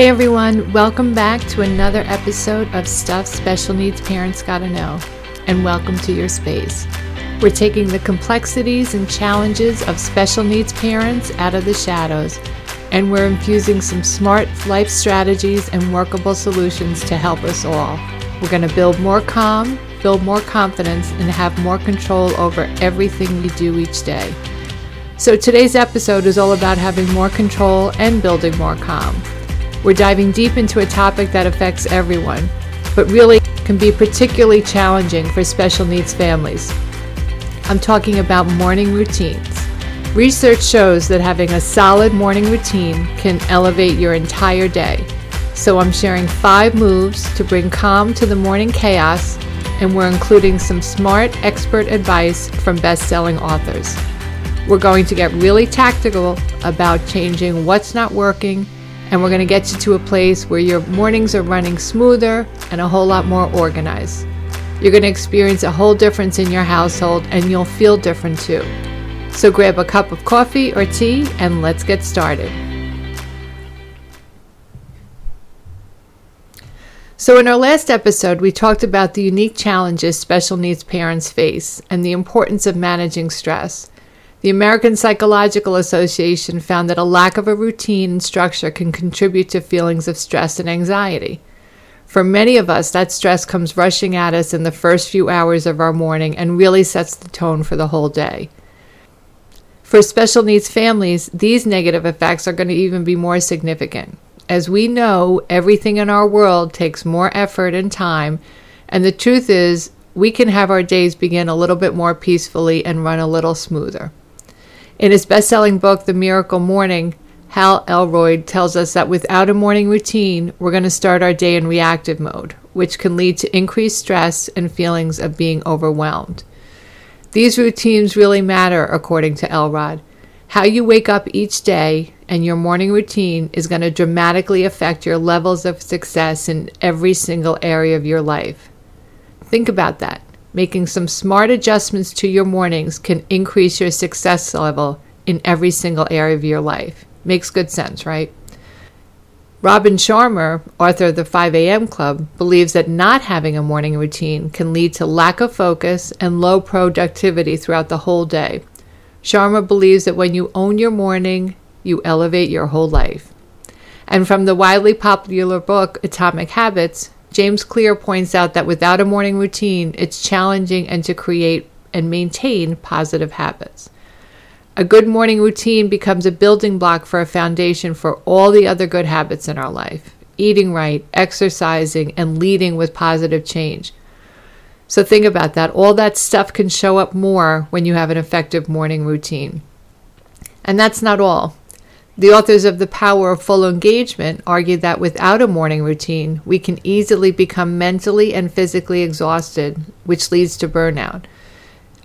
Hey everyone, welcome back to another episode of Stuff Special Needs Parents Gotta Know, and welcome to your space. We're taking the complexities and challenges of special needs parents out of the shadows, and we're infusing some smart life strategies and workable solutions to help us all. We're going to build more calm, build more confidence, and have more control over everything we do each day. So today's episode is all about having more control and building more calm. We're diving deep into a topic that affects everyone, but really can be particularly challenging for special needs families. I'm talking about morning routines. Research shows that having a solid morning routine can elevate your entire day. So I'm sharing five moves to bring calm to the morning chaos, and we're including some smart expert advice from best selling authors. We're going to get really tactical about changing what's not working and we're going to get you to a place where your mornings are running smoother and a whole lot more organized. You're going to experience a whole difference in your household and you'll feel different too. So grab a cup of coffee or tea and let's get started. So, in our last episode, we talked about the unique challenges special needs parents face and the importance of managing stress. The American Psychological Association found that a lack of a routine and structure can contribute to feelings of stress and anxiety. For many of us, that stress comes rushing at us in the first few hours of our morning and really sets the tone for the whole day. For special needs families, these negative effects are going to even be more significant. As we know, everything in our world takes more effort and time, and the truth is, we can have our days begin a little bit more peacefully and run a little smoother. In his best selling book, The Miracle Morning, Hal Elrod tells us that without a morning routine, we're going to start our day in reactive mode, which can lead to increased stress and feelings of being overwhelmed. These routines really matter, according to Elrod. How you wake up each day and your morning routine is going to dramatically affect your levels of success in every single area of your life. Think about that. Making some smart adjustments to your mornings can increase your success level in every single area of your life. Makes good sense, right? Robin Sharma, author of the 5 a.m. Club, believes that not having a morning routine can lead to lack of focus and low productivity throughout the whole day. Sharma believes that when you own your morning, you elevate your whole life. And from the widely popular book Atomic Habits, James Clear points out that without a morning routine, it's challenging and to create and maintain positive habits. A good morning routine becomes a building block for a foundation for all the other good habits in our life eating right, exercising, and leading with positive change. So think about that. All that stuff can show up more when you have an effective morning routine. And that's not all. The authors of The Power of Full Engagement argue that without a morning routine, we can easily become mentally and physically exhausted, which leads to burnout.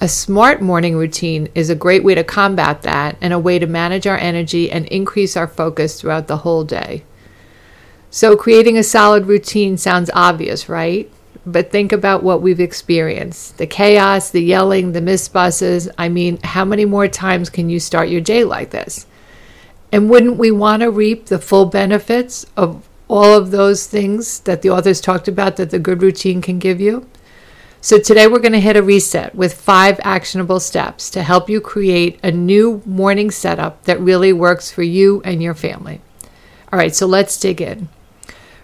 A smart morning routine is a great way to combat that and a way to manage our energy and increase our focus throughout the whole day. So, creating a solid routine sounds obvious, right? But think about what we've experienced the chaos, the yelling, the missed buses. I mean, how many more times can you start your day like this? And wouldn't we want to reap the full benefits of all of those things that the authors talked about that the good routine can give you? So, today we're going to hit a reset with five actionable steps to help you create a new morning setup that really works for you and your family. All right, so let's dig in.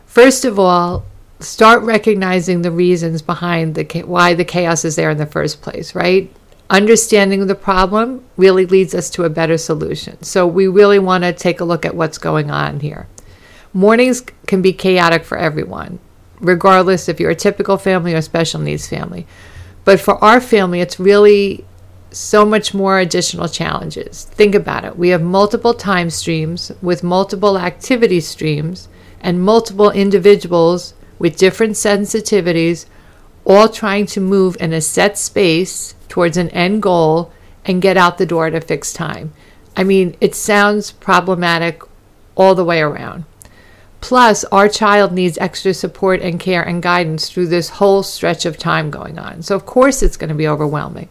First of all, start recognizing the reasons behind the why the chaos is there in the first place, right? Understanding the problem really leads us to a better solution. So we really want to take a look at what's going on here. Mornings can be chaotic for everyone, regardless if you're a typical family or special needs family. But for our family, it's really so much more additional challenges. Think about it. We have multiple time streams with multiple activity streams and multiple individuals with different sensitivities, all trying to move in a set space towards an end goal and get out the door at a fixed time. I mean, it sounds problematic all the way around. Plus, our child needs extra support and care and guidance through this whole stretch of time going on. So, of course, it's going to be overwhelming,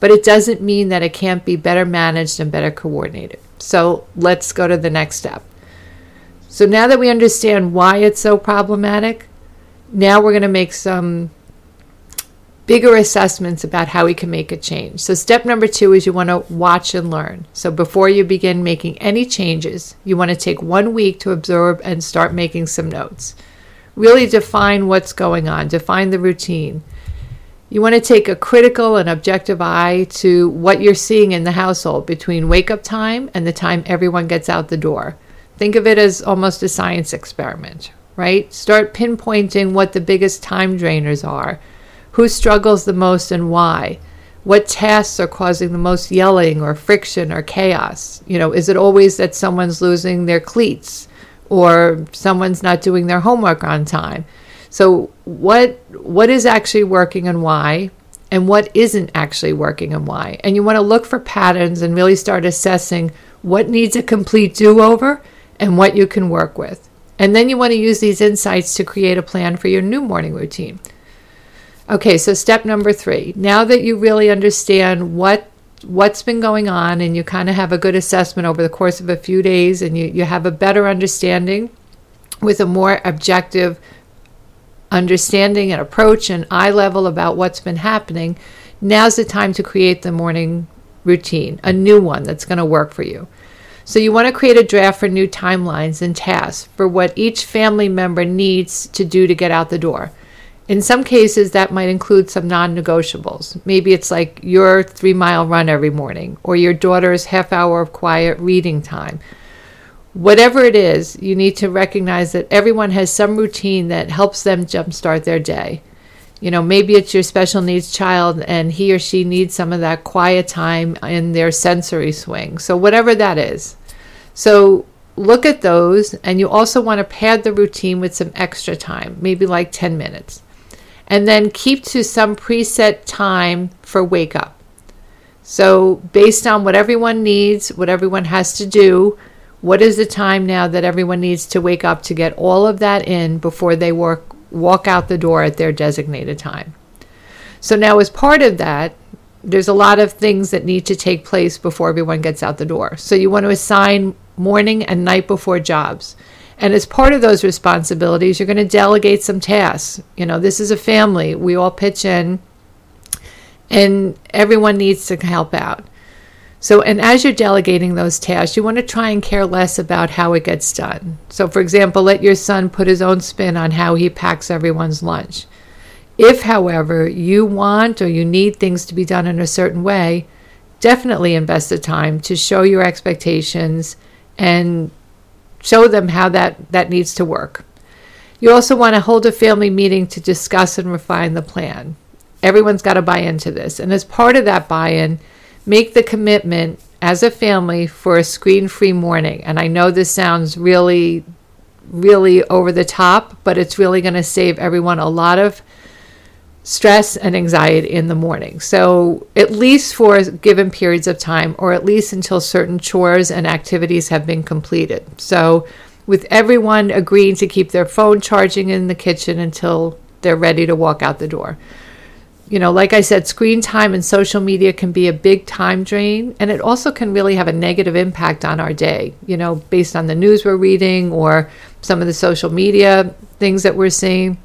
but it doesn't mean that it can't be better managed and better coordinated. So, let's go to the next step. So now that we understand why it's so problematic, now we're going to make some bigger assessments about how we can make a change. So, step number two is you want to watch and learn. So, before you begin making any changes, you want to take one week to absorb and start making some notes. Really define what's going on, define the routine. You want to take a critical and objective eye to what you're seeing in the household between wake up time and the time everyone gets out the door. Think of it as almost a science experiment, right? Start pinpointing what the biggest time drainers are who struggles the most and why? What tasks are causing the most yelling or friction or chaos? You know, is it always that someone's losing their cleats or someone's not doing their homework on time? So what what is actually working and why? And what isn't actually working and why? And you want to look for patterns and really start assessing what needs a complete do-over and what you can work with. And then you want to use these insights to create a plan for your new morning routine. Okay, so step number three. Now that you really understand what what's been going on and you kind of have a good assessment over the course of a few days and you, you have a better understanding with a more objective understanding and approach and eye level about what's been happening, now's the time to create the morning routine, a new one that's going to work for you. So, you want to create a draft for new timelines and tasks for what each family member needs to do to get out the door. In some cases, that might include some non negotiables. Maybe it's like your three mile run every morning or your daughter's half hour of quiet reading time. Whatever it is, you need to recognize that everyone has some routine that helps them jumpstart their day. You know, maybe it's your special needs child and he or she needs some of that quiet time in their sensory swing. So, whatever that is. So, look at those, and you also want to pad the routine with some extra time, maybe like 10 minutes and then keep to some preset time for wake up. So, based on what everyone needs, what everyone has to do, what is the time now that everyone needs to wake up to get all of that in before they work, walk out the door at their designated time? So, now as part of that, there's a lot of things that need to take place before everyone gets out the door. So, you want to assign morning and night before jobs. And as part of those responsibilities, you're going to delegate some tasks. You know, this is a family, we all pitch in, and everyone needs to help out. So, and as you're delegating those tasks, you want to try and care less about how it gets done. So, for example, let your son put his own spin on how he packs everyone's lunch. If, however, you want or you need things to be done in a certain way, definitely invest the time to show your expectations and show them how that, that needs to work. You also want to hold a family meeting to discuss and refine the plan. Everyone's got to buy into this. And as part of that buy in, make the commitment as a family for a screen free morning. And I know this sounds really, really over the top, but it's really going to save everyone a lot of stress and anxiety in the morning. So, at least for given periods of time, or at least until certain chores and activities have been completed. So, with everyone agreeing to keep their phone charging in the kitchen until they're ready to walk out the door. You know, like I said, screen time and social media can be a big time drain, and it also can really have a negative impact on our day, you know, based on the news we're reading or some of the social media things that we're seeing.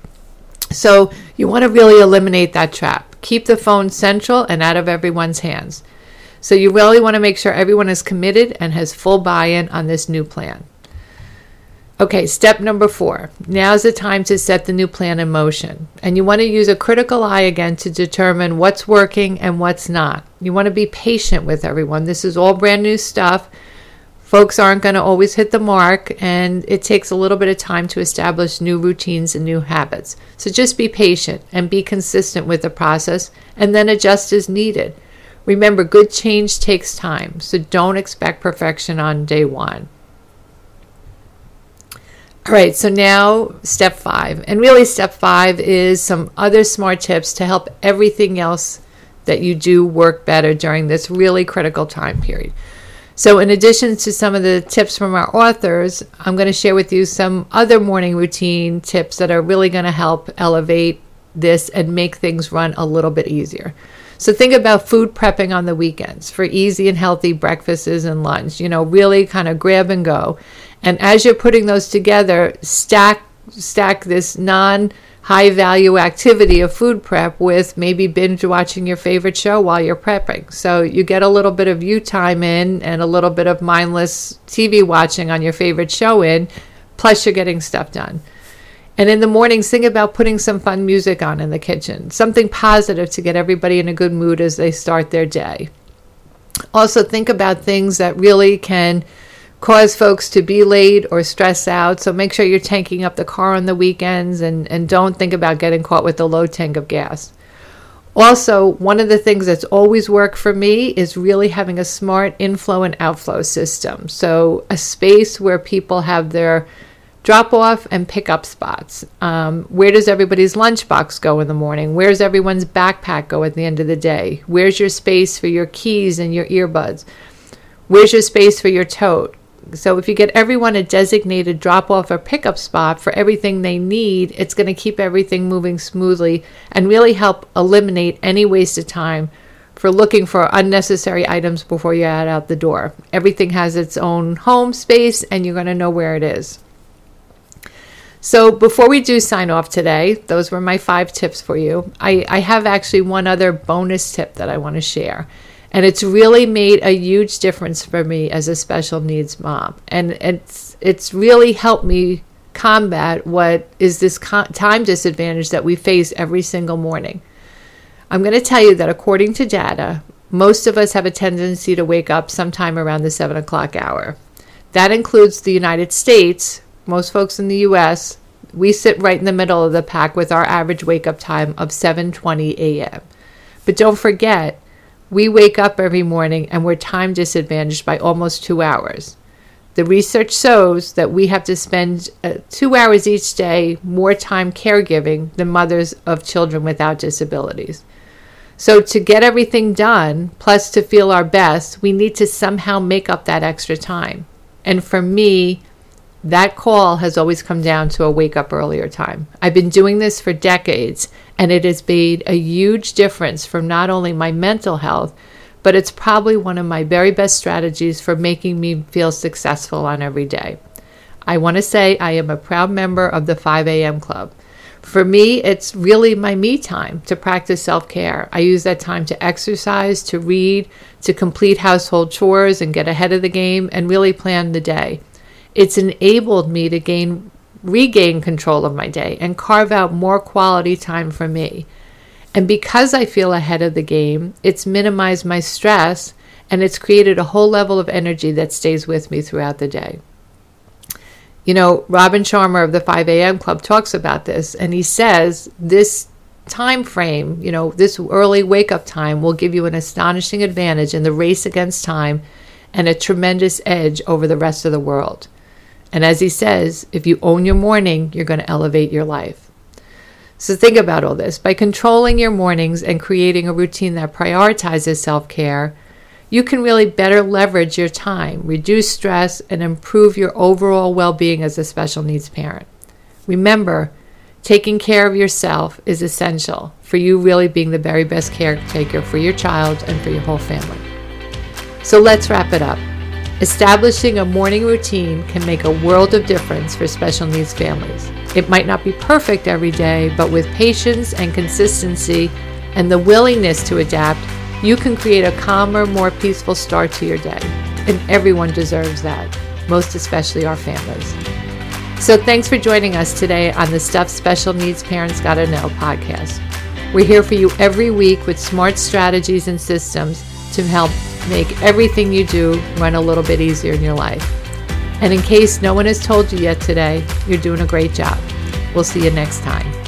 So you want to really eliminate that trap. Keep the phone central and out of everyone's hands. So you really want to make sure everyone is committed and has full buy in on this new plan. Okay, step number four. Now is the time to set the new plan in motion. And you want to use a critical eye again to determine what's working and what's not. You want to be patient with everyone. This is all brand new stuff folks aren't going to always hit the mark, and it takes a little bit of time to establish new routines and new habits. So just be patient and be consistent with the process, and then adjust as needed. Remember, good change takes time, so don't expect perfection on day one. All right, so now step five. And really, step five is some other smart tips to help everything else that you do work better during this really critical time period. So, in addition to some of the tips from our authors, I'm going to share with you some other morning routine tips that are really going to help elevate this and make things run a little bit easier. So, think about food prepping on the weekends for easy and healthy breakfasts and lunch. You know, really kind of grab and go. And as you're putting those together, stack stack this non high value activity of food prep with maybe binge watching your favorite show while you're prepping. So you get a little bit of you time in and a little bit of mindless TV watching on your favorite show in, plus you're getting stuff done. And in the mornings, think about putting some fun music on in the kitchen, something positive to get everybody in a good mood as they start their day. Also, think about things that really can cause folks to be late or stress out. So make sure you're tanking up the car on the weekends and, and don't think about getting caught with a low tank of gas. Also, one of the things that's always worked for me is really having a smart inflow and outflow system. So, a space where people have their drop off and pick up spots. Um, where does everybody's lunchbox go in the morning? Where's everyone's backpack go at the end of the day? Where's your space for your keys and your earbuds? Where's your space for your tote? So if you get everyone a designated drop off or pickup spot for everything they need, it's going to keep everything moving smoothly and really help eliminate any waste of time for looking for unnecessary items before you head out the door. Everything has its own home space and you're going to know where it is. So before we do sign off today, those were my five tips for you. I, I have actually one other bonus tip that I want to share. And it's really made a huge difference for me as a special needs mom. And it's it's really helped me combat what is this time disadvantage that we face every single morning. I'm going to tell you that according to data, most of us have a tendency to wake up sometime around the seven o'clock hour. That includes the United States. Most folks in the U.S. we sit right in the middle of the pack with our average wake up time of 7:20 a.m. But don't forget we wake up every morning and we're time disadvantaged by almost two hours. The research shows that we have to spend uh, two hours each day more time caregiving than mothers of children without disabilities. So, to get everything done, plus to feel our best, we need to somehow make up that extra time. And for me, that call has always come down to a wake up earlier time. I've been doing this for decades, and it has made a huge difference for not only my mental health, but it's probably one of my very best strategies for making me feel successful on every day. I want to say I am a proud member of the 5 a.m. club. For me, it's really my me time to practice self care. I use that time to exercise, to read, to complete household chores and get ahead of the game and really plan the day. It's enabled me to gain regain control of my day and carve out more quality time for me. And because I feel ahead of the game, it's minimized my stress and it's created a whole level of energy that stays with me throughout the day. You know, Robin Sharma of the 5 a.m. Club talks about this, and he says this time frame, you know, this early wake up time will give you an astonishing advantage in the race against time and a tremendous edge over the rest of the world. And as he says, if you own your morning, you're going to elevate your life. So think about all this. By controlling your mornings and creating a routine that prioritizes self care, you can really better leverage your time, reduce stress, and improve your overall well being as a special needs parent. Remember, taking care of yourself is essential for you really being the very best caretaker for your child and for your whole family. So let's wrap it up. Establishing a morning routine can make a world of difference for special needs families. It might not be perfect every day, but with patience and consistency and the willingness to adapt, you can create a calmer, more peaceful start to your day. And everyone deserves that, most especially our families. So thanks for joining us today on the Stuff Special Needs Parents Gotta Know podcast. We're here for you every week with smart strategies and systems to help make everything you do run a little bit easier in your life. And in case no one has told you yet today, you're doing a great job. We'll see you next time.